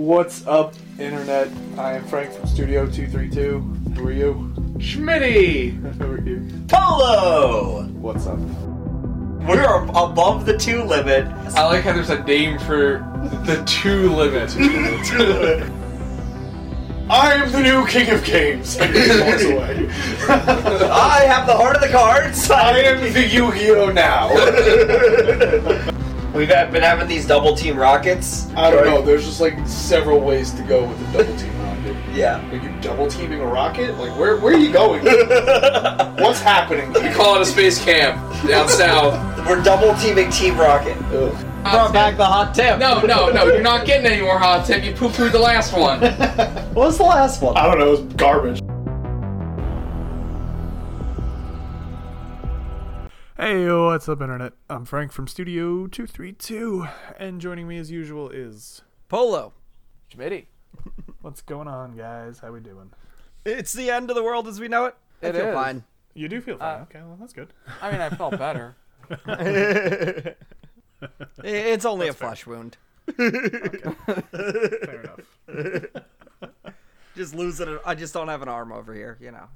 What's up, Internet? I am Frank from Studio 232. Who are you? Schmitty! Who are you? Polo! What's up? We're above the two limit. I like how there's a name for the two limit. I am the new King of Games. And he walks away. I have the heart of the cards. I am the Yu-Gi-Oh! now. We've had- been having these double team rockets. I don't know. There's just like several ways to go with the double team rocket. Yeah. Like you double teaming a rocket? Like where where are you going? What's happening? We call it a space camp down south. We're double teaming Team Rocket. Ugh. Brought back the hot tip. No, no, no, you're not getting any more hot tip. You poo pooed the last one. What was the last one? I don't know. It was garbage. Hey, what's up, Internet? I'm Frank from Studio 232, and joining me as usual is. Polo. Schmitty. What's going on, guys? How we doing? It's the end of the world as we know it. I It feel is. fine. You do feel fine. Uh, okay, well, that's good. I mean, I felt better. It's only a flesh wound. Fair enough. Just losing it. I just don't have an arm over here. You know.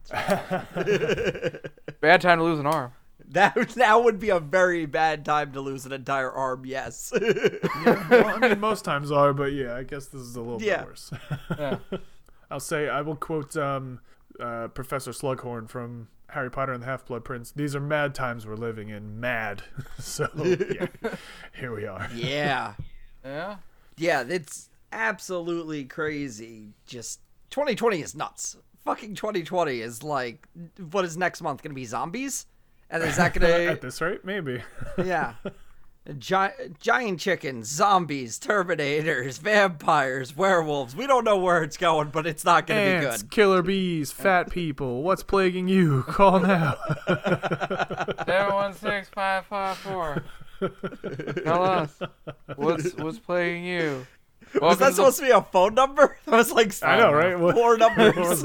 Bad time to lose an arm. That that would be a very bad time to lose an entire arm. Yes. well, I mean, most times are, but yeah, I guess this is a little Yeah. bit worse. Yeah. I'll say, I will quote um, uh, Professor Slughorn from Harry Potter and the Half Blood Prince. These are mad times we're living in. Mad. so, yeah, here we are. yeah. Yeah? Yeah. It's absolutely crazy. Just 2020 is nuts. Fucking 2020 is like, what is next month gonna be? Zombies? And is that gonna? At this rate, maybe. Yeah. Gi- giant chickens, zombies, terminators, vampires, werewolves. We don't know where it's going, but it's not going to be good. killer bees, fat people. What's plaguing you? Call now. Seven one six five five four. Tell us. What's what's playing you? Was that supposed to be a phone number? That was like I know, right? What- four numbers.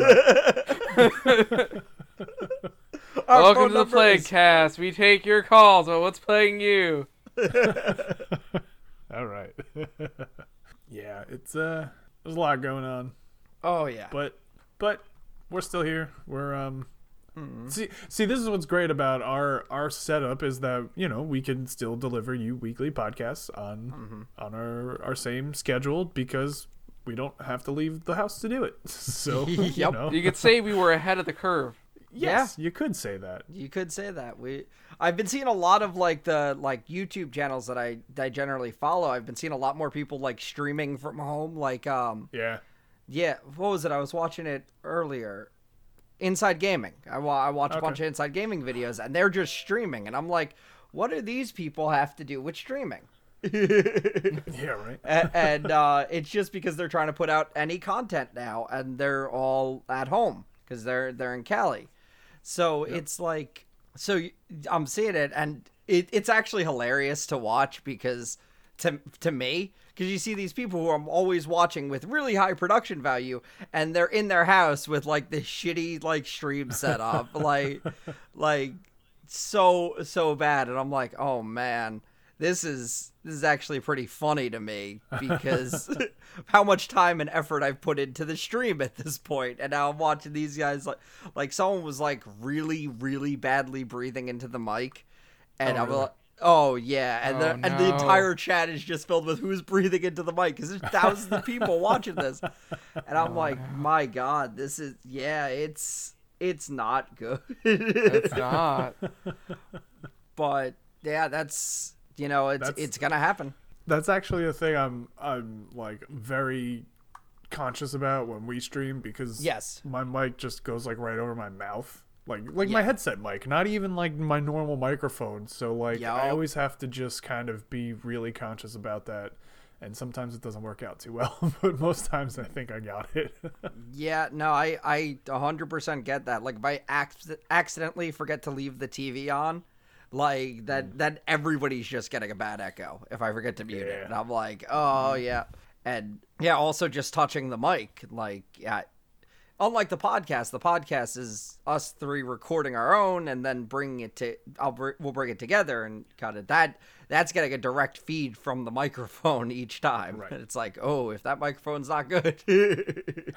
Our Welcome phone to the number Plague is- Cast. We take your calls, but what's playing you? All right. yeah, it's uh, there's a lot going on. Oh yeah. but but we're still here. We're um Mm-hmm. see see this is what's great about our our setup is that you know we can still deliver you weekly podcasts on Mm-hmm. on our our same schedule because we don't have to leave the house to do it. So you Yep. know, You could say we were ahead of the curve. Yes, you could say that. You could say that. We I've been seeing a lot of like the like YouTube channels that I that I generally follow. I've been seeing a lot more people like streaming from home like um Yeah. Yeah, what was it? I was watching it earlier. Inside Gaming. I, wa- I watch a bunch of Inside Gaming videos, and they're just streaming, and I'm like, what do these people have to do with streaming? Yeah, right. And uh, it's just because they're trying to put out any content now, and they're all at home because they're they're in Cali. So it's like, so I'm seeing it, and it, it's actually hilarious to watch because to to me, because you see these people who I'm always watching with really high production value, and they're in their house with like this shitty like stream setup, like like so so bad, and I'm like, oh man, this is this is actually pretty funny to me because how much time and effort I've put into the stream at this point, and now I'm watching these guys like like someone was like really really badly breathing into the mic, and Oh, I'm really? like. Oh yeah, and Oh, the and the entire chat is just filled with who's breathing into the mic because there's thousands of people watching this, and I'm oh, like, my god, this is yeah, it's it's not good. It's not. but yeah, that's you know, it's That's- it's gonna happen. That's actually a thing I'm I'm like very conscious about when we stream because Yes. my mic just goes like right over my mouth. Like like my headset mic, not even like my normal microphone. So like I always have to just kind of be really conscious about that. And sometimes it doesn't work out too well, but most times I think I got it. Yeah, no, I I 100% get that. Like if I acc- accidentally forget to leave the TV on, like that mm. that everybody's just getting a bad echo if I forget to mute it. And I'm like, "Oh, mm. yeah." And yeah, also just touching the mic, like yeah, unlike the podcast, the podcast is us three recording our own and then bringing it to. I'll br- we'll bring it together and cut it. That that's getting a direct feed from the microphone each time. Right. It's like, oh, if that microphone's not good,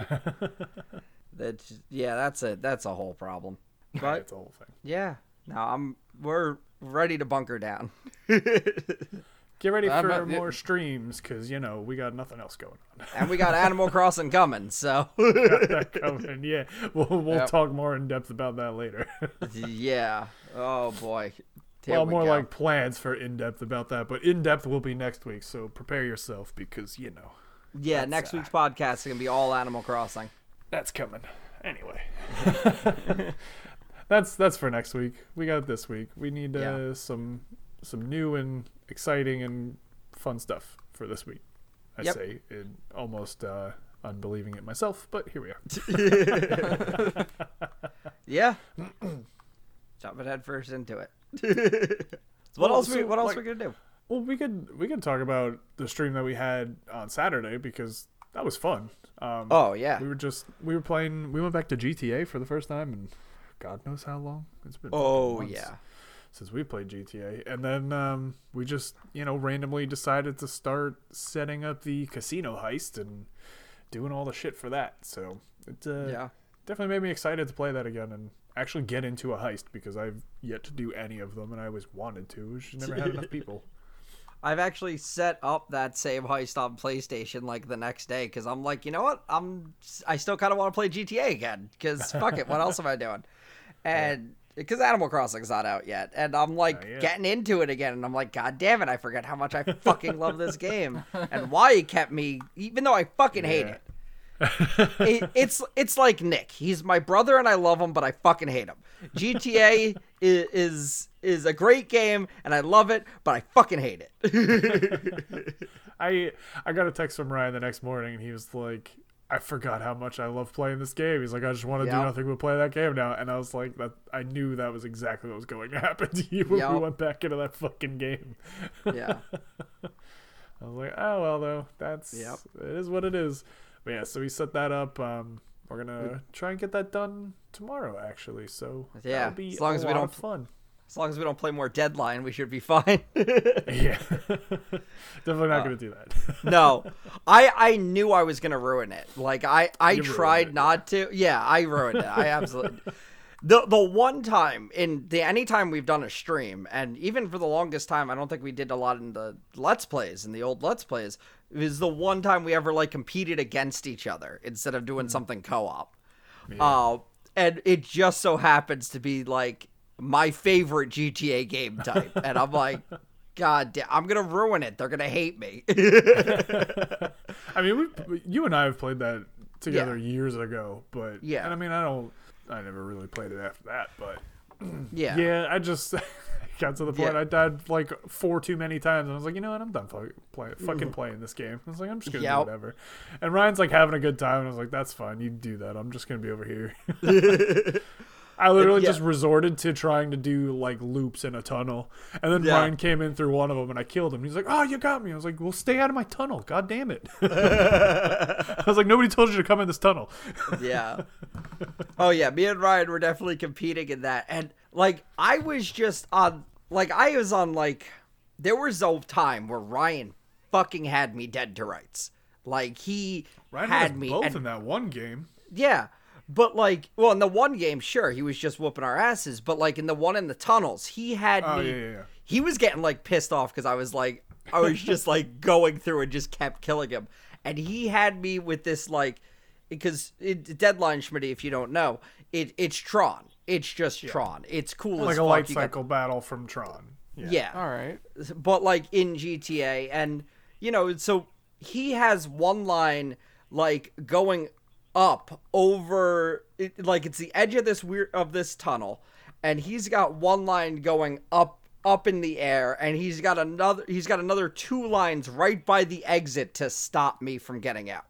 that's yeah, that's a that's a whole problem. But It's a whole thing. yeah, no, I'm we're ready to bunker down. Get ready for bet- more streams because you know we got nothing else going on. and we got Animal Crossing coming, so that coming. Yeah, we'll we'll Yep. talk more in depth about that later. yeah. Oh boy. Here well, we more go. like plans for in depth about that, but in depth will be next week. So prepare yourself because you know yeah. Next uh, week's podcast is gonna be all Animal Crossing. that's coming. Anyway, that's that's for next week. We got it this week. We need uh, Yeah. some some new and exciting and fun stuff for this week. I Yep. say in almost uh, unbelieving it myself, but here we are. Yeah. Jumping head first into it. what Well, else? we, so, what else like- we gonna do? Well, we could we could talk about the stream that we had on Saturday because that was fun. Um, Oh yeah. we were just we were playing. We went back to GTA for the first time, and God knows how long it's been. Oh yeah. since we played GTA, and then um, we just you know randomly decided to start setting up the casino heist and doing all the shit for that. So it uh, Yeah. definitely made me excited to play that again and actually get into a heist because I've yet to do any of them, and I always wanted to. Just never had enough people. I've actually set up that same heist on PlayStation like the next day because I'm like, you know what? I'm I still kind of want to play GTA again because fuck it, what else am I doing? And because Animal Crossing's not out yet, and I'm like oh, Not yet. getting into it again, and I'm like, God damn it, I forget how much I fucking love this game and why it kept me, even though I fucking hate it. it, it's it's like Nick. He's my brother, and I love him, but I fucking hate him. GTA is, is is a great game, and I love it, but I fucking hate it. I I got a text from Ryan the next morning, and he was like, "I forgot how much I love playing this game." He's like, "I just want to do nothing but play that game now." And I was like, "That I knew that was exactly what was going to happen to you when we went back into that fucking game." yeah, I was like, "Oh well, though that's Yep. it is what it is." But yeah, so we set that up. Um, we're gonna try and get that done tomorrow, actually. So Yeah, as long a as we don't- fun. As long as we don't play more Deadline, we should be fine. yeah, definitely not Uh, gonna do that. no, I I knew I was gonna ruin it. Like I I You tried not to. Yeah, I ruined it. I absolutely. The, the one time in the any time we've done a stream and even for the longest time I don't think we did a lot in the let's plays in the old let's plays is the one time we ever like competed against each other instead of doing something co-op uh, and it just so happens to be like my favorite GTA game type and I'm like god damn I'm gonna ruin it they're gonna hate me I mean, we, you and I have played that together Yeah. years ago, but Yeah. And I mean, I don't, I never really played it after that, but yeah yeah, I just got to the point Yeah. I died like four too many times, and I was like, you know what, I'm done fucking playing, fucking playing this game. I was like, I'm just gonna Yep. do whatever. And Ryan's like having a good time, and I was like, that's fine, you do that. I'm just gonna be over here. I literally Yeah. just resorted to trying to do like loops in a tunnel, and then Yeah. Ryan came in through one of them, and I killed him. He's like, "Oh, you got me!" I was like, "Well, stay out of my tunnel, god damn it!" I was like, "Nobody told you to come in this tunnel." yeah. Oh yeah, me and Ryan were definitely competing in that, and like I was just on, like I was on like, there was a time where Ryan fucking had me dead to rights. Like he Ryan had me, both and in that one game. yeah, but like, well, in the one game, sure, he was just whooping our asses, but like in the one in the tunnels, he had Oh me. yeah, yeah, yeah. He was getting like pissed off because I was like, I was just like going through and just kept killing him, and he had me with this like, because it, deadline Schmitty, if you don't know, it it's Tron. It's just Tron. It's cool like as a fuck. light You got- cycle battle from Tron. Yeah. yeah All right. but like in GTA and you know so he has one line like going up over it, like it's the edge of this weird of this tunnel and he's got one line going up up in the air and he's got another he's got another two lines right by the exit to stop me from getting out.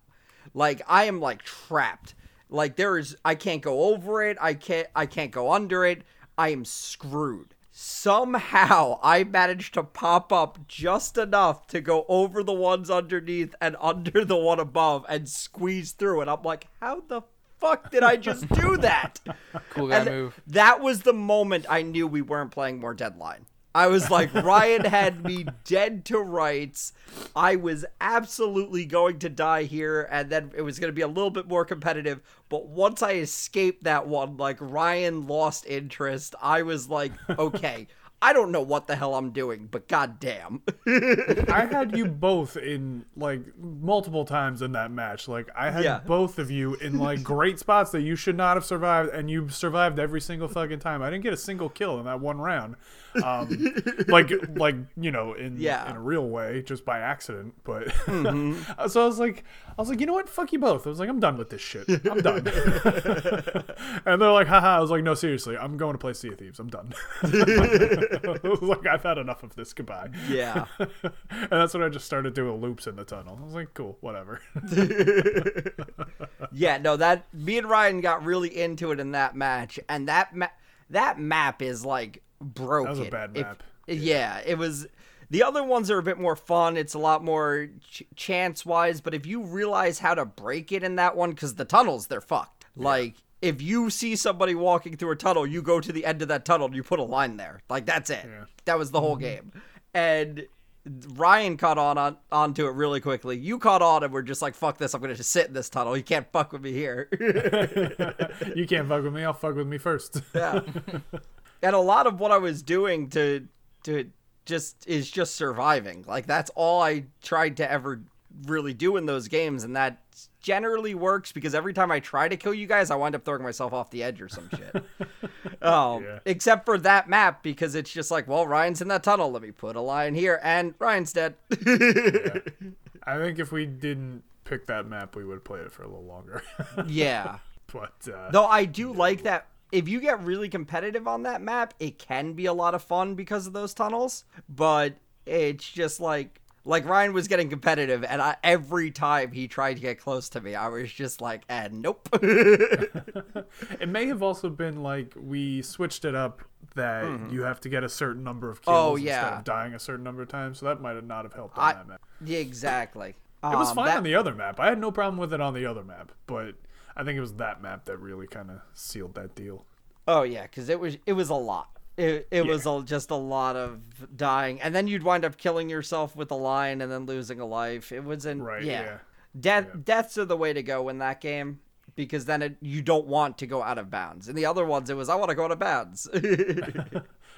Like i am like trapped. Like there is i can't go over it. I can't i can't go under it. I am screwed somehow i managed to pop up just enough to go over the ones underneath and under the one above and squeeze through and i'm like how the fuck did I just do that? Cool guy And move. that was the moment I knew we weren't playing more Deadline. I was like, Ryan had me dead to rights. I was absolutely going to die here, and then it was going to be a little bit more competitive. But once I escaped that one, like Ryan lost interest, I was like, okay, I don't know what the hell I'm doing, but goddamn. I had you both in like multiple times in that match. Like I had Yeah. both of you in like great spots that you should not have survived, and you survived every single fucking time. I didn't get a single kill in that one round. Um, like like you know in Yeah. in a real way, just by accident. But so I was like, I was like, you know what? Fuck you both. I was like, I'm done with this shit. I'm done. and they're like, haha. I was like, no, seriously, I'm going to play Sea of Thieves. I'm done. I was like, I've had enough of this. Goodbye. yeah. And that's when I just started doing loops in the tunnel. I was like, cool, whatever. Yeah, no, that me and Ryan got really into it in that match, and that ma- that map is like broken. a bad If- map. yeah, it was. The other ones are a bit more fun. It's a lot more ch- chance wise, but if you realize how to break it in that one, because the tunnels they're fucked. Like if you see somebody walking through a tunnel, you go to the end of that tunnel and you put a line there. Like that's it. Yeah. That was the whole mm-hmm. game. And Ryan caught on, on onto it really quickly. You caught on and we're just like, fuck this, I'm gonna just sit in this tunnel. You can't fuck with me here. you can't fuck with me. I'll fuck with me first. yeah. And a lot of what I was doing to to just is just surviving. Like that's all I tried to ever really do in those games and that generally works because every time I try to kill you guys I wind up throwing myself off the edge or some shit. um Yeah. except for that map because it's just like, well, Ryan's in that tunnel, let me put a line here and Ryan's dead. I think if we didn't pick that map, we would play it for a little longer. yeah. but uh, Though I do like that if you get really competitive on that map, it can be a lot of fun because of those tunnels. But it's just like like Ryan was getting competitive, and I, every time he tried to get close to me, I was just like, "And nope." it may have also been like we switched it up that you have to get a certain number of kills Mm-hmm. Oh, instead of dying a certain number of times. So that might have not have helped on I- that map. yeah, exactly. It was Um, fine that- on the other map. I had no problem with it on the other map, but I think it was that map that really kind of sealed that deal. Oh yeah, because it was it was a lot. It, it was a, just a lot of dying, and then you'd wind up killing yourself with a line, and then losing a life. It was in Right, yeah. yeah. Death deaths are the way to go in that game because then it, you don't want to go out of bounds. In the other ones, it was I want to go out of bounds.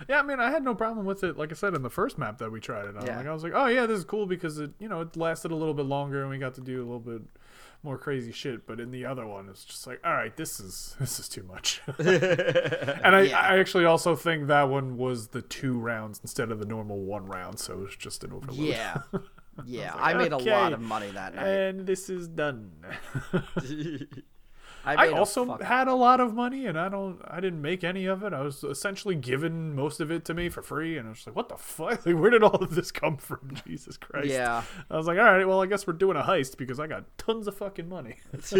Yeah, I mean, I had no problem with it. Like I said in the first map that we tried it on, Yeah. like I was like, oh yeah, this is cool because it, you know, it lasted a little bit longer and we got to do a little bit more crazy shit. But in the other one, it's just like, all right, this is this is too much. and I, Yeah. I actually also think that one was the two rounds instead of the normal one round, so it was just an overload. yeah, yeah. like, I made a lot of money that night. And this is done. I, I a also had a lot of money, and I don't, I didn't make any of it. I was essentially given most of it to me for free, and I was like, "What the fuck? Like, where did all of this come from? Jesus Christ!" Yeah. I was like, "All right, well, I guess we're doing a heist because I got tons of fucking money."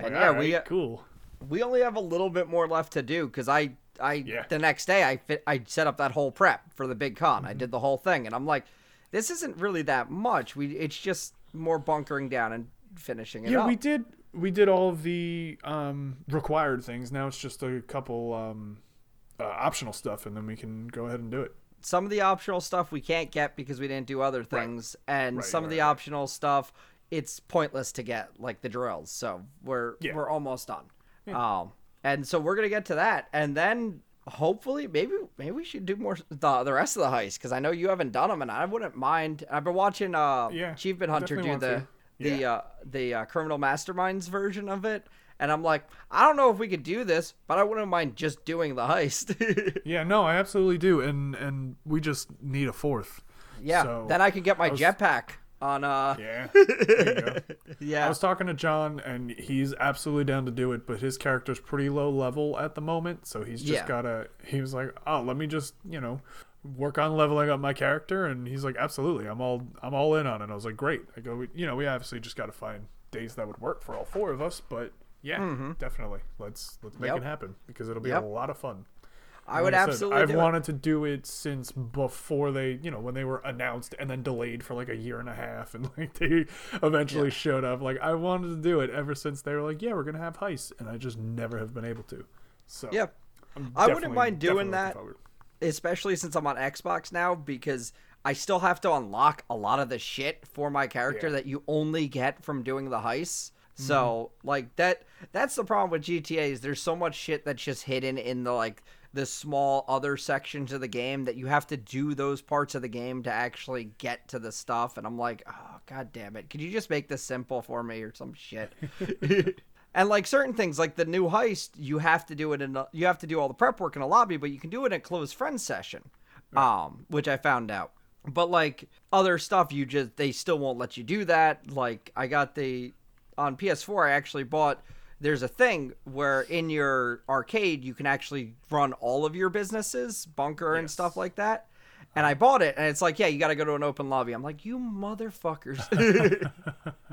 Like, yeah, "All we- right, cool. we only have a little bit more left to do because I I Yeah. the next day I fit, I set up that whole prep for the big con. Mm-hmm. I did the whole thing, and I'm like, this isn't really that much. We it's just more bunkering down and finishing it Yeah, up. we did. We did all of the um, required things. Now it's just a couple um, uh, optional stuff, and then we can go ahead and do it. Some of the optional stuff we can't get because we didn't do other things, and Right, some of the right. optional stuff it's pointless to get, like the drills. So we're Yeah. we're almost done. Um, and so we're gonna get to that, and then hopefully maybe maybe we should do more the the rest of the heist because I know you haven't done them, and I wouldn't mind. I've been watching uh Yeah, Achievement Hunter do the to. The Yeah. uh the uh, criminal masterminds version of it. And I'm like, I don't know if we could do this, but I wouldn't mind just doing the heist. Yeah, no, I absolutely do, and and we just need a fourth. Yeah, So, then I could get my was- jetpack on. uh Yeah. There you go. Yeah, I was talking to John, and he's absolutely down to do it, but his character's pretty low level at the moment, so he's just Yeah. gotta. He was like, "Oh, let me just, you know, work on leveling up my character," and he's like, "Absolutely, I'm all, I'm all in on it." I was like, "Great." I go, "You know, we obviously just got to find days that would work for all four of us, but yeah, definitely, let's let's make Mm-hmm. Yep. it happen because it'll be Yep. a lot of fun." I would Like absolutely I've do it. wanted to do it since before they, you know, when they were announced and then delayed for like a year and a half, and like they eventually showed up. Like I wanted to do it ever since they were like, "Yeah, we're gonna have heists," and I just never have been able to. So Yeah. I wouldn't mind doing that. forward. Especially since I'm on Xbox now because I still have to unlock a lot of the shit for my character Yeah. that you only get from doing the heists. So mm-hmm. like that that's the problem with GTA is there's so much shit that's just hidden in the like the small other sections of the game that you have to do those parts of the game to actually get to the stuff and I'm like, "Oh god damn it. Could you just make this simple for me or some shit?" And like certain things, like the new heist, you have to do it in a, you have to do all the prep work in a lobby, but you can do it in a closed friend session, um, which I found out. But like other stuff, you just they still won't let you do that. Like I got the on PS4, I actually bought. There's a thing where in your arcade you can actually run all of your businesses, bunker and stuff like that. And I bought it, and it's like, yeah, you got to go to an open lobby. I'm like, you motherfuckers,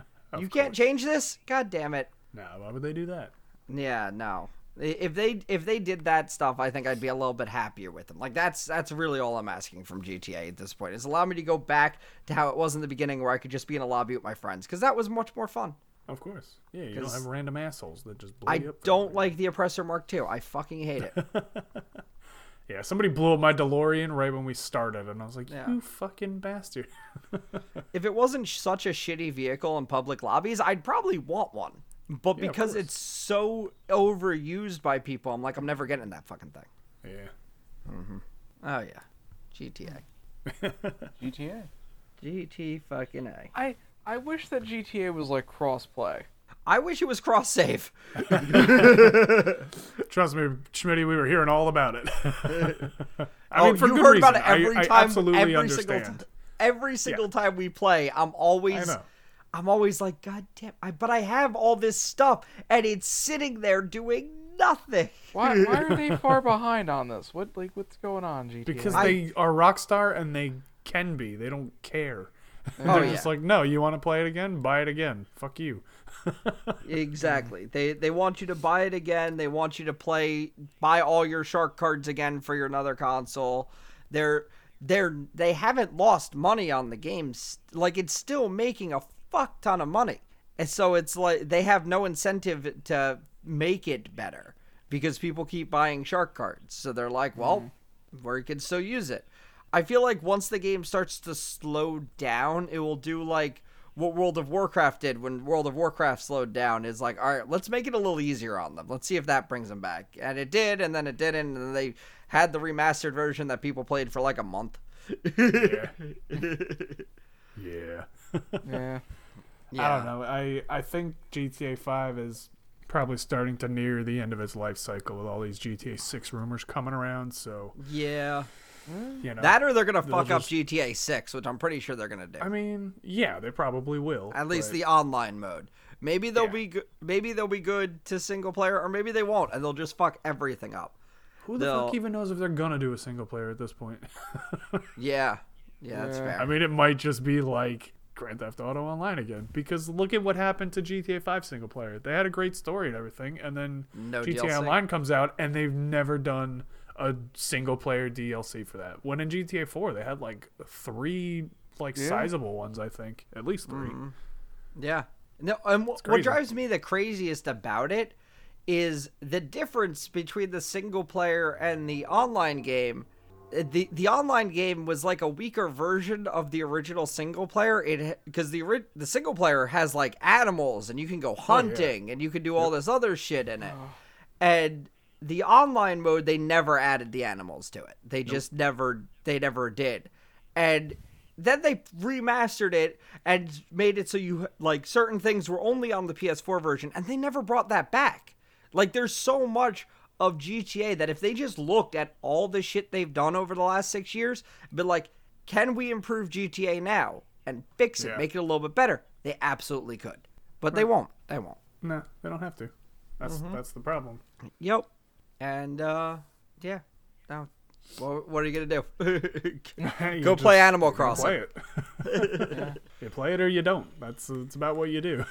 you can't change this. God damn it. Now, why would they do that? Yeah, no. If they if they did that stuff, I think I'd be a little bit happier with them. Like that's that's really all I'm asking from GTA at this point. Is allow me to go back to how it was in the beginning, where I could just be in a lobby with my friends, because that was much more fun. Of course. Yeah, you don't have random assholes that just blow I you up. don't like the Oppressor Mark II. I fucking hate it. Yeah, somebody blew up my DeLorean right when we started, and I was like, Yeah. "You fucking bastard!" if it wasn't such a shitty vehicle in public lobbies, I'd probably want one. But Yeah, because it's so overused by people, I'm like, I'm never getting that fucking thing. Yeah. Mm-hmm. Oh yeah, GTA, GTA. GT fucking A. I I wish that GTA was like crossplay. I wish it was cross save. Trust me, Schmitty, we were hearing all about it. I oh, mean, for you good heard reason. about it every I, time. I absolutely every understand. Single t- every single time we play, I'm always, I know. I'm always like, God damn! I, but I have all this stuff, and it's sitting there doing nothing. Why why are they far behind on this? What like what's going on, GTA? because I- they are Rockstar and they can be. They don't care. Oh, They're yeah. just like, no, you want to play it again? Buy it again. Fuck you. Exactly. They they want you to buy it again. They want you to play buy all your shark cards again for your another console. They're they're they haven't lost money on the games. Like it's still making a fuck ton of money. And so it's like they have no incentive to make it better because people keep buying shark cards. So they're like, well, mm-hmm. we can still use it. I feel like once the game starts to slow down, it will do like what World of Warcraft did when World of Warcraft slowed down. Is like, all right, let's make it a little easier on them. Let's see if that brings them back. And it did, and then it didn't, and then they had the remastered version that people played for like a month. Yeah. yeah. yeah. Yeah. I don't know. I I think GTA 5 is probably starting to near the end of its life cycle with all these GTA 6 rumors coming around. So Yeah. you know That or they're gonna They'll fuck up GTA 6, which I'm pretty sure they're gonna do. I mean, yeah, they probably will. At least but- the online mode. Maybe they'll Yeah. be go- maybe they'll be good to single player, or maybe they won't, and they'll just fuck everything up. who the they'll- fuck even knows if they're gonna do a single player at this point? Yeah, yeah, that's Yeah. fair. I mean, it might just be like Grand Theft Auto Online again because look at what happened to GTA 5 single player. They had a great story and everything, and then No GTA DLC. Online comes out and they've never done a single player DLC for that. When in GTA 4, they had like three like Yeah. sizable ones, I think, at least 3 Mm-hmm. Yeah. No, and wh- what drives me the craziest about it is the difference between the single player and the online game. The the online game was like a weaker version of the original single player. It because the ori- the single player has like animals and you can go oh, hunting and you can do all this other shit in it. Ah. And the online mode they never added the animals to it. They just never they never did. And then they remastered it and made it so you like certain things were only on the PS4 version and they never brought that back. Like there's so much of GTA that if they just looked at all the shit they've done over the last 6 years, but like can we improve GTA now and fix it, Yeah. make it a little bit better? They absolutely could. But they won't. They won't. No, they don't have to. That's Mm-hmm. that's the problem. Yep. And uh yeah. Now what, what are you gonna do? You Go just- play Animal you Crossing. Play it. You play it or you don't. That's it's about what you do.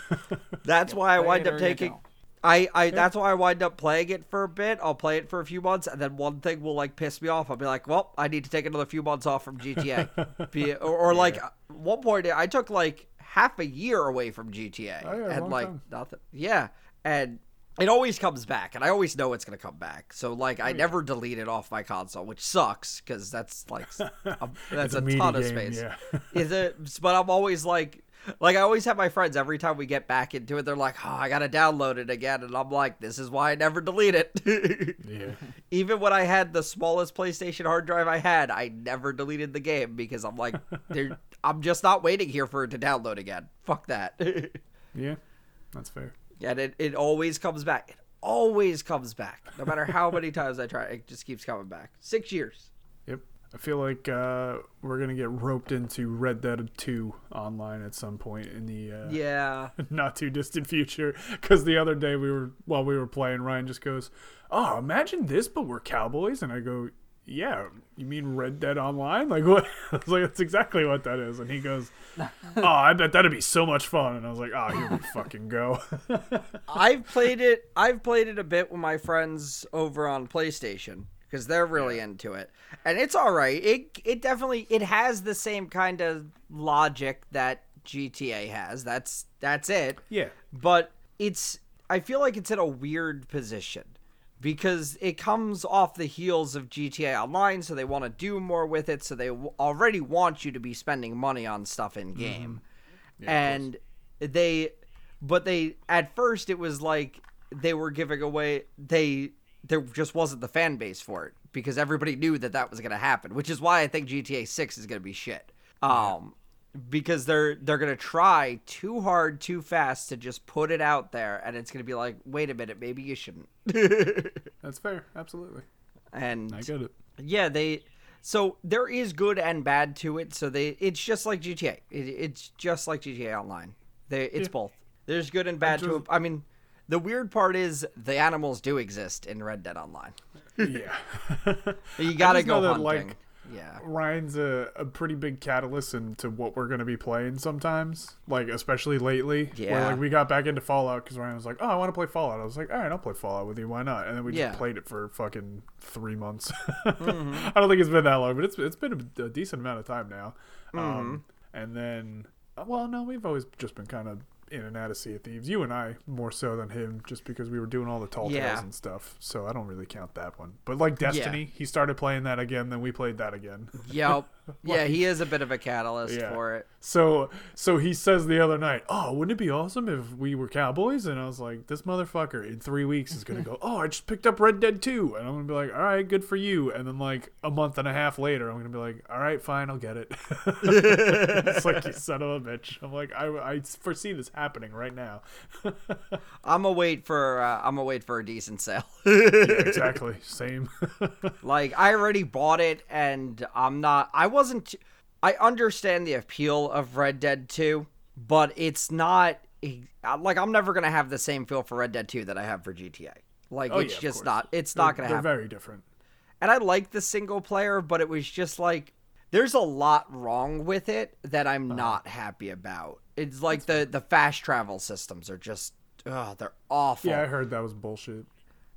That's why I wind up taking. I, I that's why I wind up playing it for a bit. I'll play it for a few months, and then one thing will like piss me off. I'll be like, "Well, I need to take another few months off from GTA." be or, or like one point, I took like half a year away from GTA, Oh, yeah, and like time. nothing. Yeah, and it always comes back, and I always know it's gonna come back. So like, Oh, I never delete it off my console, which sucks because that's like a, that's a ton of space. yeah. Is it? But I'm always like, like I always have my friends every time we get back into it. They're like, "Oh, I gotta download it again," and I'm like, "This is why I never delete it." Yeah. Even when I had the smallest PlayStation hard drive I had, I never deleted the game because I'm like, I'm just not waiting here for it to download again. Fuck that. Yeah. That's fair. Yeah, it, it always comes back. It always comes back. No matter how many times I try, it just keeps coming back. Six years. I feel like uh, we're gonna get roped into Red Dead 2 online at some point in the uh, Yeah. not too distant future. Because the other day we were while we were playing, Ryan just goes, "Oh, imagine this, but we're cowboys." And I go, "Yeah, you mean Red Dead Online? Like what?" I was like, "That's exactly what that is." And he goes, "Oh, I bet that'd be so much fun." And I was like, "Oh, here we fucking go." I've played it. I've played it a bit with my friends over on PlayStation because they're really into it, and it's all right. It it definitely it has the same kind of logic that GTA has. That's that's it. yeah. But it's I feel like it's in a weird position because it comes off the heels of GTA Online, so they want to do more with it. So they already want you to be spending money on stuff in mm-hmm. game, and they, but they at first it was like they were giving away they there just wasn't the fan base for it because everybody knew that that was going to happen, which is why I think GTA 6 is going to be shit. Um because they're they're going to try too hard too fast to just put it out there and it's going to be like, "Wait a minute, maybe you shouldn't." That's fair. Absolutely. and I get it. yeah, they so there is good and bad to it. So they it's just like GTA. It, it's just like GTA Online. They it's Yeah. both. There's good and bad to it. I mean, the weird part is the animals do exist in Red Dead Online. Yeah. You got to just know go that, hunting. like, yeah. Ryan's a, a pretty big catalyst into what we're gonna be playing sometimes, like especially lately. yeah. Where like we got back into Fallout because Ryan was like, "Oh, I want to play Fallout." I was like, "All right, I'll play Fallout with you. Why not?" And then we just Yeah. played it for fucking three months. Mm-hmm. I don't think it's been that long, but it's it's been a, a decent amount of time now. Mm-hmm. Um, and then, uh, well, no, we've always just been kind of in and out of Sea of Thieves. You and I more so than him, just because we were doing all the tall Yeah. tales and stuff. So I don't really count that one. But like Destiny, he started playing that again, then we played that again. Yep. yeah, he is a bit of a catalyst Yeah. for it. So so he says the other night, "Oh, wouldn't it be awesome if we were cowboys?" And I was like, "This motherfucker in 3 weeks is going to go, "Oh, I just picked up Red Dead 2." And I'm going to be like, "All right, good for you." And then like a month and a half later, I'm going to be like, "All right, fine, I'll get it." it's like you son of a bitch. I'm like, I I foresee this happening right now. I'm gonna wait for uh, I'm gonna wait for a decent sale. exactly. Same. like I already bought it, and I'm not. I wasn't. I understand the appeal of Red Dead 2, but it's not. Like I'm never gonna have the same feel for Red Dead 2 that I have for GTA. Like Oh, it's yeah, just course. not. It's not gonna happen. They're very different. and I like the single player, but it was just like there's a lot wrong with it that I'm Uh-huh. not happy about. It's like the the fast travel systems are just oh they're awful. Yeah, I heard that was bullshit.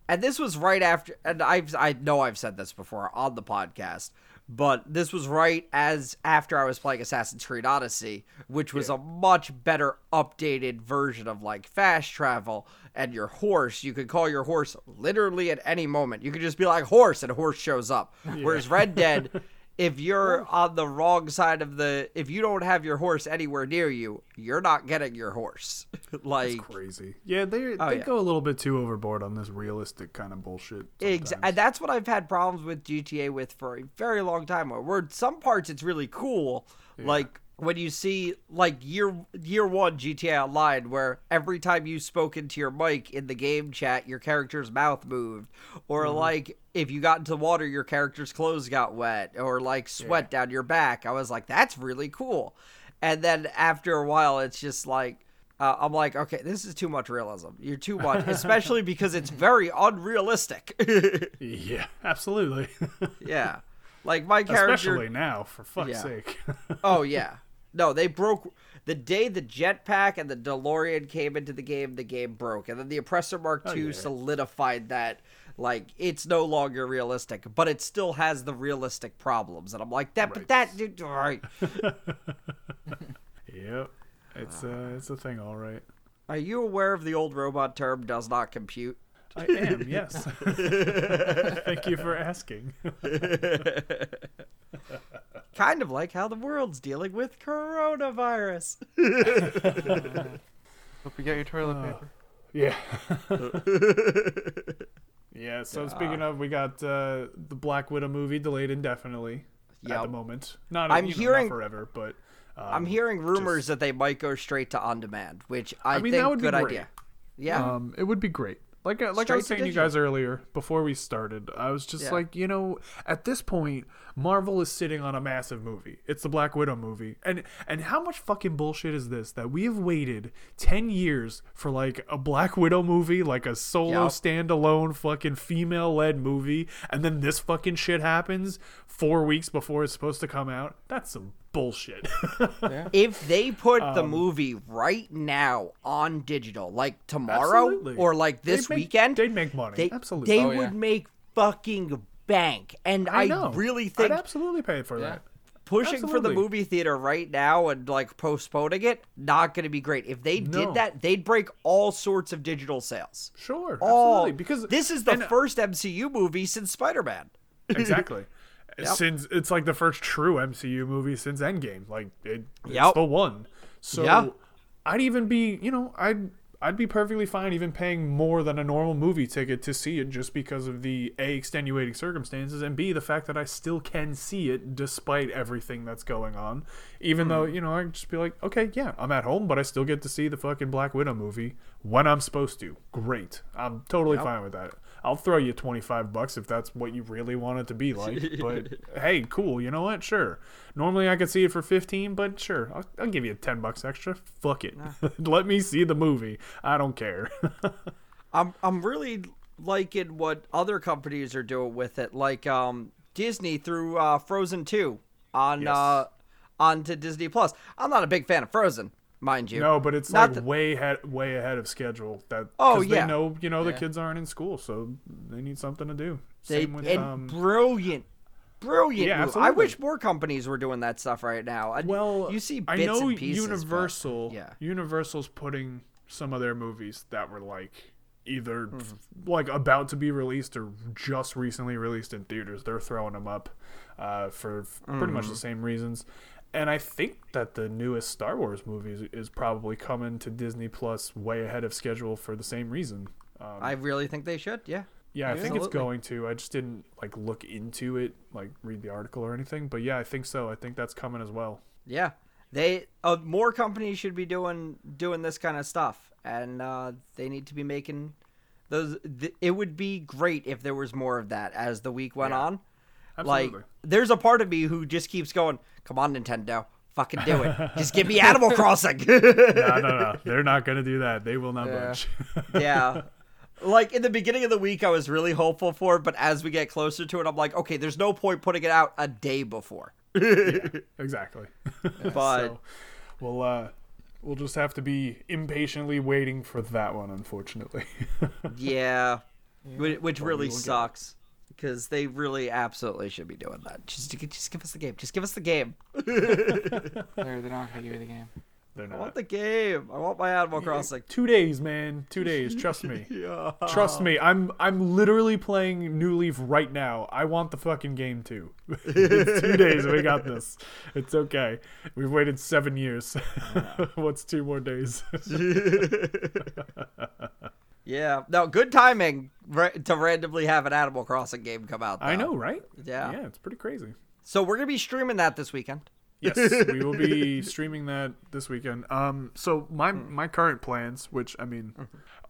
And this was right after and I've I know I've said this before on the podcast, but this was right as after I was playing Assassin's Creed Odyssey, which was a much better updated version of like fast travel and your horse. You could call your horse literally at any moment. You could just be like horse and a horse shows up. Whereas Red Dead if you're oh. on the wrong side of the if you don't have your horse anywhere near you, you're not getting your horse. like Crazy. Yeah, they Oh, they yeah. go a little bit too overboard on this realistic kind of bullshit. exactly and that's what I've had problems with GTA with for a very long time. Where, where some parts it's really cool, like when you see like year year one GTA Online, where every time you spoke into your mic in the game chat, your character's mouth moved, or Mm-hmm. like if you got into the water, your character's clothes got wet, or like sweat down your back. I was like, that's really cool. And then after a while, it's just like. Uh, I'm like, okay, this is too much realism. You're too much, especially because it's very unrealistic. Yeah, absolutely. Yeah. Like my character Especially now, for fuck's Yeah. sake. Oh yeah. No, they broke the day the jetpack and the DeLorean came into the game, the game broke, and then the Oppressor Mark II yeah. solidified that. Like it's no longer realistic, but it still has the realistic problems, and I'm like that. But that, dude, all right. Yep. It's uh, it's a thing, all right. Are you aware of the old robot term does not compute? I am, yes. Thank you for asking. Kind of like how the world's dealing with coronavirus. Hope you got your toilet Uh, paper. Yeah. yeah, so speaking of, we got uh, the Black Widow movie delayed indefinitely at the moment. Not, I'm you know, not hearing- forever, but um, I'm hearing rumors that they might go straight to on demand, which I, I mean, think that would be good great. idea. Yeah. Um, it would be great. Like I- like I was saying to you guys earlier before we started, I was just Yeah. like, you know, at this point, Marvel is sitting on a massive movie. It's the Black Widow movie, and and how much fucking bullshit is this that we have waited ten years for like a Black Widow movie, like a solo Yep. standalone fucking female led movie, and then this fucking shit happens four weeks before it's supposed to come out. That's some bullshit. if they put Um, the movie right now on digital, like tomorrow Absolutely. or like this They'd make- weekend, they'd make money. They, Absolutely. they Oh, would yeah. make fucking bank. And I, I really think I'd absolutely pay for Yeah. that. pushing for the movie theater right now and like postponing it, not going to be great. If they No. did that, they'd break all sorts of digital sales. Sure, All absolutely. Because this is the and- first MCU movie since Spider Man. exactly. Since it's like the first true MCU movie since Endgame, like it, it's Yep. the one. So Yeah. I'd even be, you know, I'd I'd be perfectly fine even paying more than a normal movie ticket to see it just because of the a extenuating circumstances and b the fact that I still can see it despite everything that's going on. Even though Hmm. you know I'd just be like, okay, yeah, I'm at home, but I still get to see the fucking Black Widow movie when I'm supposed to. Great, I'm totally fine with that. I'll throw you 25 bucks if that's what you really want it to be like. But hey, cool. You know what? Sure. Normally I could see it for 15, but sure. I'll, I'll give you 10 bucks extra. Fuck it. Let me see the movie. I don't care. I'm I'm really liking what other companies are doing with it, like um Disney through uh, Frozen Two on Yes. uh onto Disney Plus. I'm not a big fan of Frozen, mind you. no, but it's Not like that- way ahead, way ahead of schedule. That oh yeah. they know you know the Yeah. kids aren't in school, so they need something to do. they Same with and um. brilliant. Brilliant. Yeah, move. I wish more companies were doing that stuff right now. I, Well, you see I bits know and pieces, but- Universal. yeah. Universal's putting some of their movies that were like either Mm-hmm. like about to be released or just recently released in theaters. They're throwing them up uh, for f- pretty much Mm-hmm. the same reasons. And I think that the newest Star Wars movie is, is probably coming to Disney Plus way ahead of schedule for the same reason. Um, I really think they should. Yeah. yeah, I think it's going to. I just didn't like look into it, like read the article or anything. But yeah, I think so. I think that's coming as well. Yeah, they uh, more companies should be doing doing this kind of stuff, and uh, they need to be making those. Th- it would be great if there was more of that as the week went Yeah. on. Absolutely. Like, there's a part of me who just keeps going, "Come on, Nintendo, fucking do it! just give me Animal Crossing." no, no, no. They're not going to do that. They will not Yeah. budge. yeah. Like in the beginning of the week, I was really hopeful for it, but as we get closer to it, I'm like, okay, there's no point putting it out a day before. exactly. But so we'll uh, we'll just have to be impatiently waiting for that one, unfortunately. Yeah, which, which really will get sucks because they really absolutely should be doing that. Just, just give us the game. Just give us the game. They're, they're not gonna give you the game. They're I want not. the game. I want my Animal Crossing. Two days, man. Two days. Trust me. Yeah. Trust me. I'm I'm literally playing New Leaf right now. I want the fucking game too. it's two days. We got this. It's okay. We've waited seven years. What's two more days? Yeah. No, good timing to randomly have an Animal Crossing game come out. I know, right? Yeah. Yeah, it's pretty crazy. So we're gonna be streaming that this weekend. Yes, we will be streaming that this weekend. Um, so my my current plans, which I mean,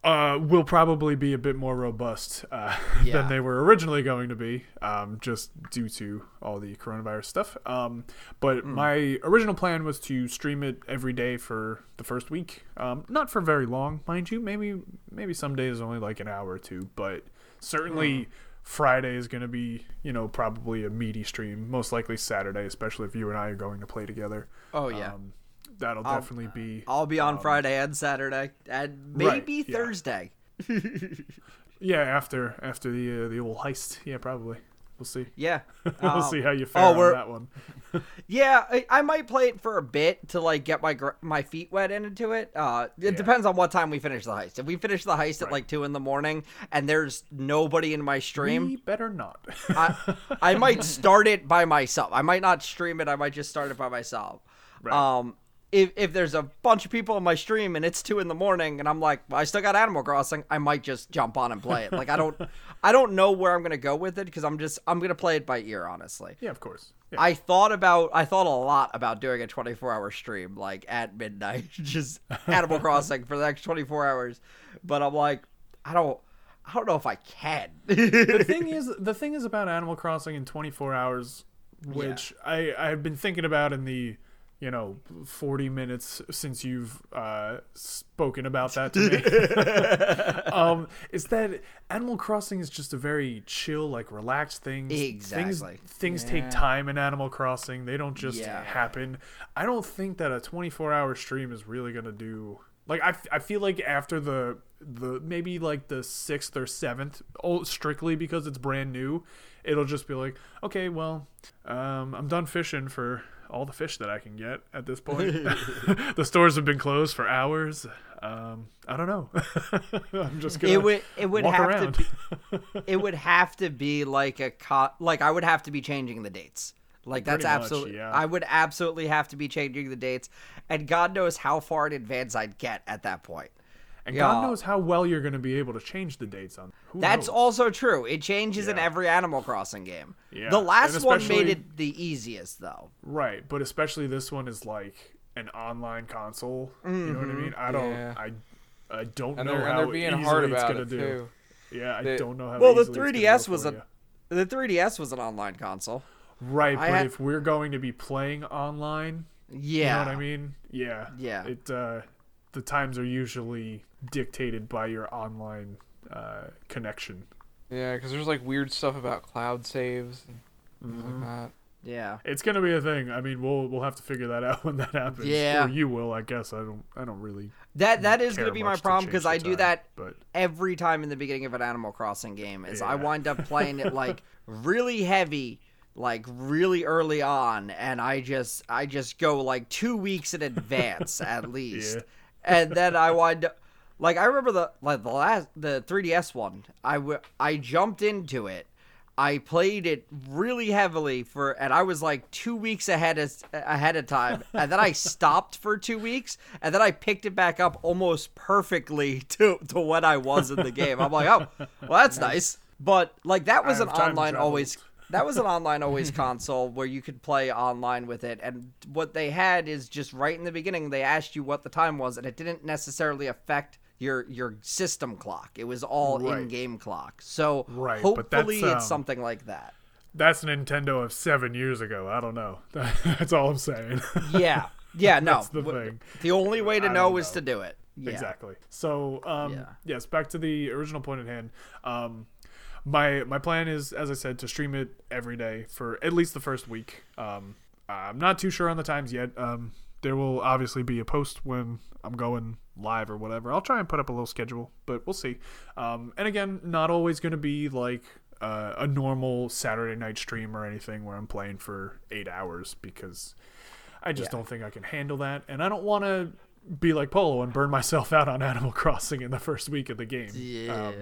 uh, will probably be a bit more robust uh, Yeah. than they were originally going to be, um, just due to all the coronavirus stuff. Um, but my original plan was to stream it every day for the first week. Um, not for very long, mind you. Maybe maybe some days only like an hour or two, but certainly. Friday is going to be, you know, probably a meaty stream. Most likely Saturday, especially if you and I are going to play together. Oh yeah. Um, that'll definitely be I'll be on Friday and Saturday and maybe Um, right, yeah. Thursday. yeah after after the uh, the old heist. Yeah, probably. We'll see. Yeah. we'll Um, see how you fare oh, on that one. Yeah, I, I might play it for a bit to like get my gr- my feet wet into it. Uh, it Yeah. depends on what time we finish the heist. If we finish the heist at like two in the morning and there's nobody in my stream, We better not. I, I might start it by myself. I might not stream it. I might just start it by myself. Right. Um, if if there's a bunch of people in my stream and it's two in the morning and I'm like, I still got Animal Crossing, I might just jump on and play it. Like I don't, I don't know where I'm gonna go with it because I'm just I'm gonna play it by ear, honestly. yeah, of course. Yeah. I thought about I thought a lot about doing a 24 hour stream like at midnight, just Animal Crossing for the next 24 hours, but I'm like, I don't, I don't know if I can. the thing is the thing is about Animal Crossing in 24 hours which I I've been thinking about in the you know 40 minutes since you've uh, spoken about that to me um is that Animal Crossing is just a very chill like relaxed thing Exactly. things things Yeah. take time in Animal Crossing they don't just Yeah. happen I don't think that a 24 hour stream is really going to do like I, I feel like after the the maybe like the sixth or seventh oh strictly because it's brand new it'll just be like okay well um, i'm done fishing for all the fish that i can get at this point the stores have been closed for hours um, i don't know i'm just gonna it would it would walk have around. to be it would have to be like a co- like I would have to be changing the dates. Like that's Pretty much, absolutely yeah. I would absolutely have to be changing the dates and God knows how far in advance I'd get at that point. And god knows how well you're going to be able to change the dates on Who That's knows? also true. It changes in every Animal Crossing game. Yeah, The last one made it the easiest though. Right, but especially this one is like an online console. You know what I mean? I don't. Yeah. I. I don't And know they're, and how they're being easily hard it's gonna do. too. Yeah, I They- don't know how. Well, the easily it's gonna 3DS was a you. the 3DS was an online console. right. I But had- if we're going to be playing online, Yeah. you know what I mean? Yeah. Yeah. It. uh The times are usually dictated by your online uh connection. Yeah, because there's like weird stuff about cloud saves and Mm-hmm. like that. Yeah. It's gonna be a thing. I mean, we'll we'll have to figure that out when that happens. Yeah. Or you will, I guess. I don't. I don't really. That that is going to be my problem because I do time, that But every time in the beginning of an Animal Crossing game is I wind up playing it like really heavy like really early on and I just I just go like 2 weeks in advance at least. Yeah. And then I wind up like I remember the like the last the 3DS one. I w- I jumped into it. I played it really heavily for, and I was like two weeks ahead of ahead of time, and then I stopped for two weeks, and then I picked it back up almost perfectly to to when I was in the game. I'm like, oh, well, that's nice. But like that was an online traveled. always. That was an online always console where you could play online with it, and what they had is just right in the beginning they asked you what the time was, and it didn't necessarily affect your your system clock. It was all Right. in-game clock. So Right, hopefully it's um, something like that. that's Nintendo of seven years ago. I don't know. That's all I'm saying. Yeah. Yeah, no. That's the W- thing. The only way to I know is to do it. Yeah. Exactly. So, um, Yeah. yes, back to the original point at hand. Um, my my plan is, as I said, to stream it every day for at least the first week. Um, I'm not too sure on the times yet. Um, there will obviously be a post when I'm going live or whatever. I'll try and put up a little schedule, but we'll see. Um, and again, not always going to be like uh, a normal Saturday night stream or anything where I'm playing for eight hours because I just don't think I can handle that, and I don't want to be like Polo and burn myself out on Animal Crossing in the first week of the game. Yeah.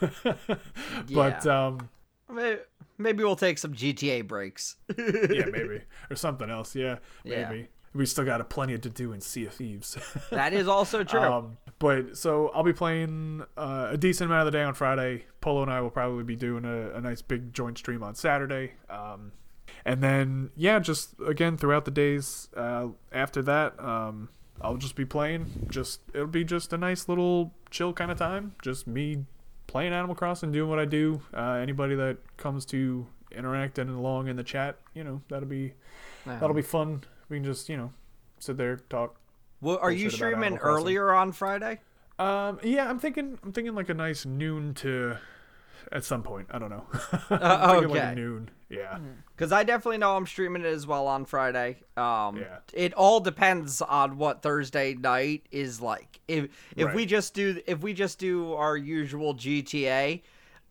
Um, but um, Maybe, maybe we'll take some GTA breaks. yeah, maybe or something else. Yeah, Yeah. maybe. We still got a plenty to do in Sea of Thieves. that is also true. Um, but so I'll be playing uh, a decent amount of the day on Friday. Polo and I will probably be doing a, a nice big joint stream on Saturday. Um, and then yeah, just again throughout the days uh, after that, um, I'll just be playing. Just it'll be just a nice little chill kind of time. Just me playing Animal Crossing, doing what I do. Uh, anybody that comes to interact and along in the chat, you know, that'll be that'll be fun. We can just you know sit there talk well, are you bullshit about streaming earlier on Friday? um, yeah, I'm thinking. I'm thinking like a nice noon to, at some point. I don't know. I'm Uh, thinking like okay. noon. Yeah. Because I definitely know I'm streaming it as well on Friday. Um, Yeah. It all depends on what Thursday night is like. If if we just do if we just do our usual GTA,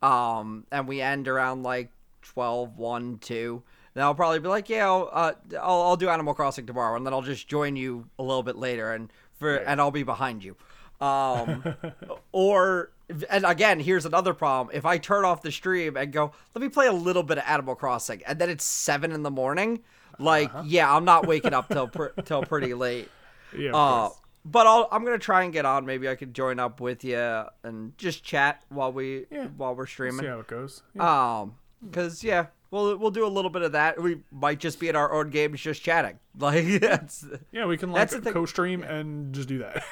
um, and we end around like 12, 1, 2, then I'll probably be like, yeah, I'll, uh, I'll, I'll do Animal Crossing tomorrow, and then I'll just join you a little bit later, and for and I'll be behind you. Um, or and again, here's another problem. If I turn off the stream and go, let me play a little bit of Animal Crossing, and then it's seven in the morning, like, yeah, I'm not waking up till till pretty late. Yeah. Uh, but I'll, I'm gonna try and get on. Maybe I could join up with you and just chat while we Yeah. while we're streaming. See how it goes. Yeah. Um, because yeah, we'll we'll do a little bit of that. We might just be in our own games, just chatting. Like that's yeah, we can like co-stream and just do that.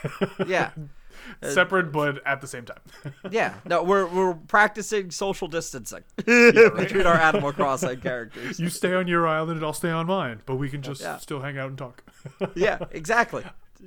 yeah. Separate but at the same time. Yeah, no, we're we're practicing social distancing between our Animal Crossing characters. you stay on your island and I'll stay on mine, but we can just Yeah. still hang out and talk. Yeah, exactly.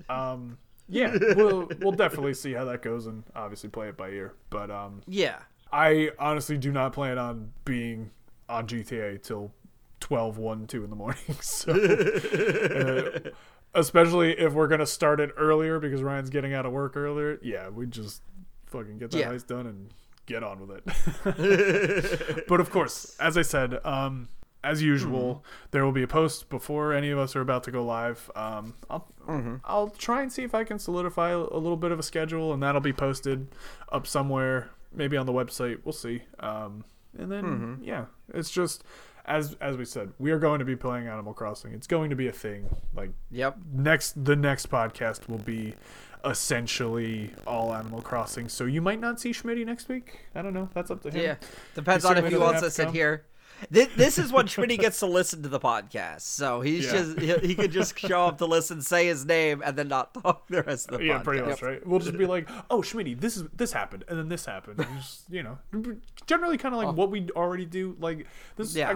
um yeah, we'll we'll definitely see how that goes and obviously play it by ear. But um Yeah, I honestly do not plan on being on GTA till 12, 1, 2 in the morning. So, uh, especially if we're going to start it earlier because Ryan's getting out of work earlier. Yeah, we just fucking get that Yeah. heist done and get on with it. but of course, as I said, um, as usual, there will be a post before any of us are about to go live. Um, I'll I'll try and see if I can solidify a, a little bit of a schedule, and that'll be posted up somewhere, maybe on the website. We'll see. Um, and then yeah, it's just as as we said, we are going to be playing Animal Crossing. It's going to be a thing. Like yep. next, the next podcast will be essentially all Animal Crossing. So you might not see Schmitty next week. I don't know. That's up to him. Yeah, depends on if he wants to sit here. This, this is when Schmitty gets to listen to the podcast, so he's Yeah. just he, he could just show up to listen, say his name, and then not talk the rest of the Yeah, podcast. pretty much, right? We'll just be like, "Oh, Schmitty, this is this happened, and then this happened." Just, you know, generally kind of like what we already do. Like this, Yeah. I,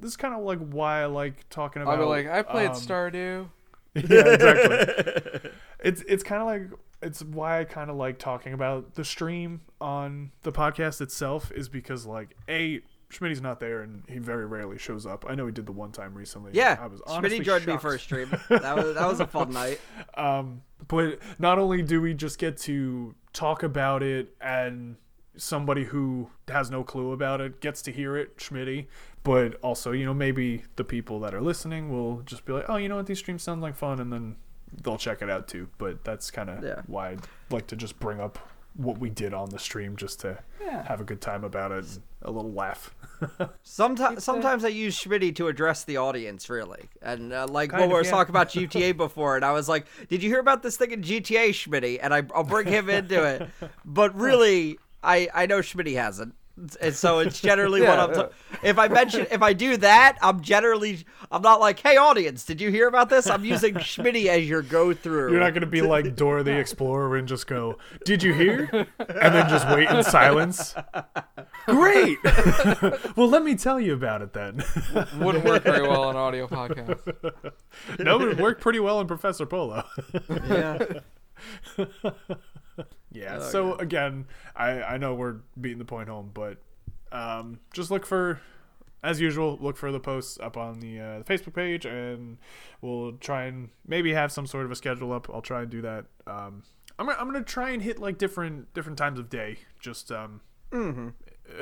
this is kind of like why I like talking about. I'll be like, I played um, Stardew. yeah, exactly. it's it's kind of like it's why I kind of like talking about the stream on the podcast itself is because like a Schmitty's not there and he very rarely shows up. I know he did the one time recently. Yeah, I was honestly Schmitty joined me shocked. for a stream. That was that was a fun night. Um, but not only do we just get to talk about it and somebody who has no clue about it gets to hear it, Schmitty, but also, you know, maybe the people that are listening will just be like, oh, you know what, these streams sound like fun, and then they'll check it out too. But that's kind of Yeah. why I'd like to just bring up what we did on the stream just to Yeah. have a good time about it and a little laugh. Sometimes, sometimes I use Schmitty to address the audience, really. And uh, like Kind when we were yeah. talking about GTA before, and I was like, "Did you hear about this thing in GTA, Schmitty?" And I, I'll bring him into it. But really, I I know Schmitty hasn't. And so it's generally what Yeah, I'm. ta- if I mention, if I do that, I'm generally, I'm not like, "Hey, audience, did you hear about this?" I'm using Schmitty as your go through. You're not going to be like Dora the Explorer and just go, Did you hear? And then just wait in silence. Great. well, let me tell you about it then. Wouldn't work very well on audio podcast. no, it worked pretty well in Professor Polo. Yeah. yeah. Oh, so, again, I, I know we're beating the point home, but um, just look for, as usual, look for the posts up on the, uh, the Facebook page and we'll try and maybe have some sort of a schedule up. I'll try and do that. Um, I'm, gonna- I'm going to try and hit like different different times of day just um, Mm-hmm.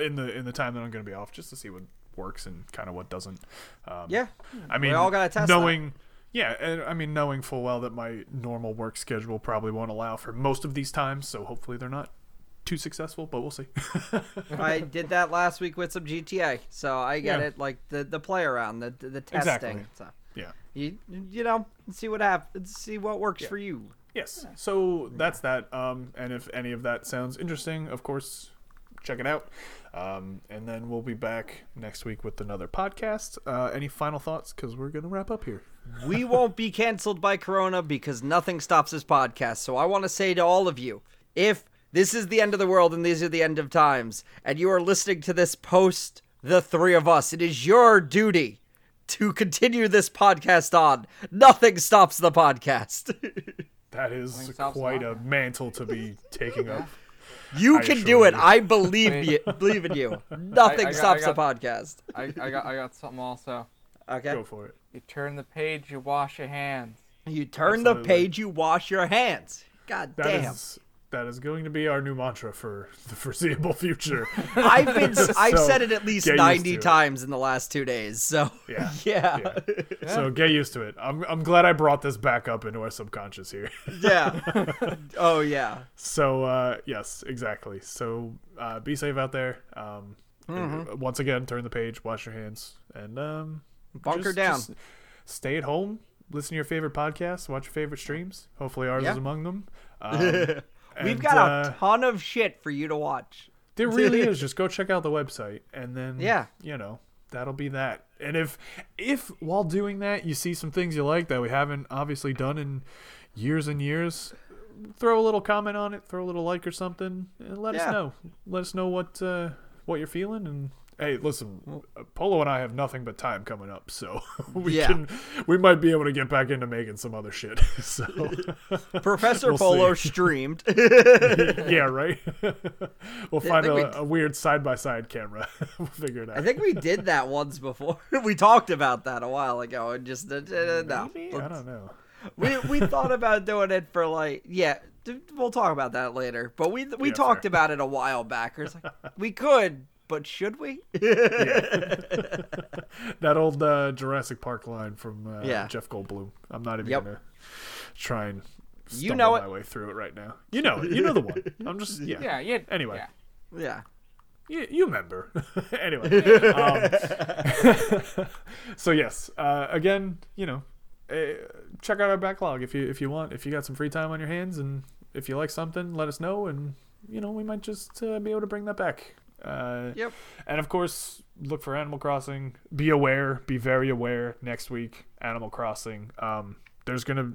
in the in the time that I'm going to be off just to see what works and kind of what doesn't. Um, Yeah. I mean, all gotta test that. Knowing, yeah, and I mean, knowing full well that my normal work schedule probably won't allow for most of these times, so hopefully they're not too successful, but we'll see. I did that last week with some GTA, so I get Yeah. it. Like the the play around, the the testing. Exactly. So yeah. you you know see what happens, see what works for you. Yes. So that's that. Um, and if any of that sounds interesting, of course, check it out. Um, and then we'll be back next week with another podcast. Uh, any final thoughts? Because we're gonna wrap up here. We won't be canceled by Corona because nothing stops this podcast. So I want to say to all of you, if this is the end of the world and these are the end of times, and you are listening to this post the three of us, it is your duty to continue this podcast on. Nothing stops the podcast. That is quite a mantle to be taking up. You I can do it. you. I believe you. Believe in you. Nothing I got- stops I the podcast. I, I got I got something also. Okay. Go for it. You turn the page, you wash your hands. You turn the page, you wash your hands. God That is damn. that is going to be our new mantra for the foreseeable future. I've been I've said it at least 90 to it. times in the last 2 days. So Yeah. yeah. Yeah. So get used to it. I'm I'm glad I brought this back up into our subconscious here. Yeah. oh yeah. So uh, yes, exactly. So uh, be safe out there. Um, Mm-hmm. Once again, turn the page, wash your hands, and um, Bunker just- down. just stay at home, listen to your favorite podcasts, watch your favorite streams. Hopefully, ours Yeah. is among them. Um, We've and, got a uh, ton of shit for you to watch. There really is. Just go check out the website, and then Yeah. you know that'll be that. And if if while doing that you see some things you like that we haven't obviously done in years and years, throw a little comment on it, throw a little like or something, and let Yeah. us know. Let us know what uh, what you're feeling. And hey, listen, uh, Polo and I have nothing but time coming up, so we Yeah. can we might be able to get back into making some other shit. so Professor We'll Polo see. streamed. yeah, right. we'll find think we- a, a weird side by side camera. we'll figure it out. I think we did that once before. we talked about that a while ago and just uh, uh, no. Maybe? I don't know. we we thought about doing it for like yeah we'll talk about that later but we we Yeah, talked fair. about it a while back it's like we could but should we That old uh, Jurassic Park line from uh, Yeah. Jeff Goldblum. I'm not even Yep. gonna try and You stumble know my it. way through it right now. You know it. You know the one. I'm just yeah. Yeah, yeah. Anyway. yeah. yeah You, you remember. anyway. Um, so yes, uh, again, you know, uh, check out our backlog if you if you want. If you got some free time on your hands and if you like something, let us know, and you know we might just uh, be able to bring that back. Uh, yep And of course, look for Animal Crossing. Be aware, be very aware. Next week, Animal Crossing. Um, there's gonna,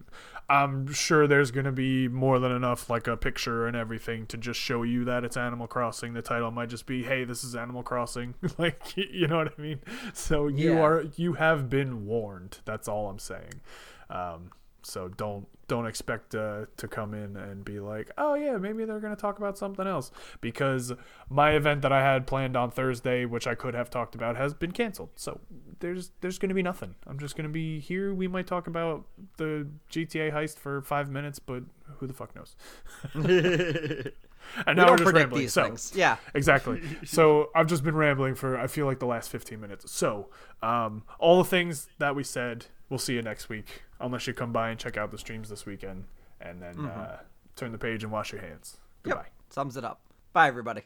I'm sure there's gonna be more than enough, like a picture and everything, to just show you that it's Animal Crossing. The title might just be, "Hey, this is Animal Crossing." like, you know what I mean? So you Yeah. are, you have been warned. That's all I'm saying. Um, so don't don't expect uh, to come in and be like, oh yeah, maybe they're gonna talk about something else because my event that I had planned on Thursday, which I could have talked about, has been canceled. So there's there's gonna be nothing. I'm just gonna be here. We might talk about the GTA heist for five minutes, but who the fuck knows? and we now don't we're just rambling. these So things yeah exactly. So I've just been rambling for I feel like the last 15 minutes. So um, all the things that we said, we'll see you next week, unless you come by and check out the streams this weekend, and then uh, turn the page and wash your hands. Goodbye. yep sums it up. Bye everybody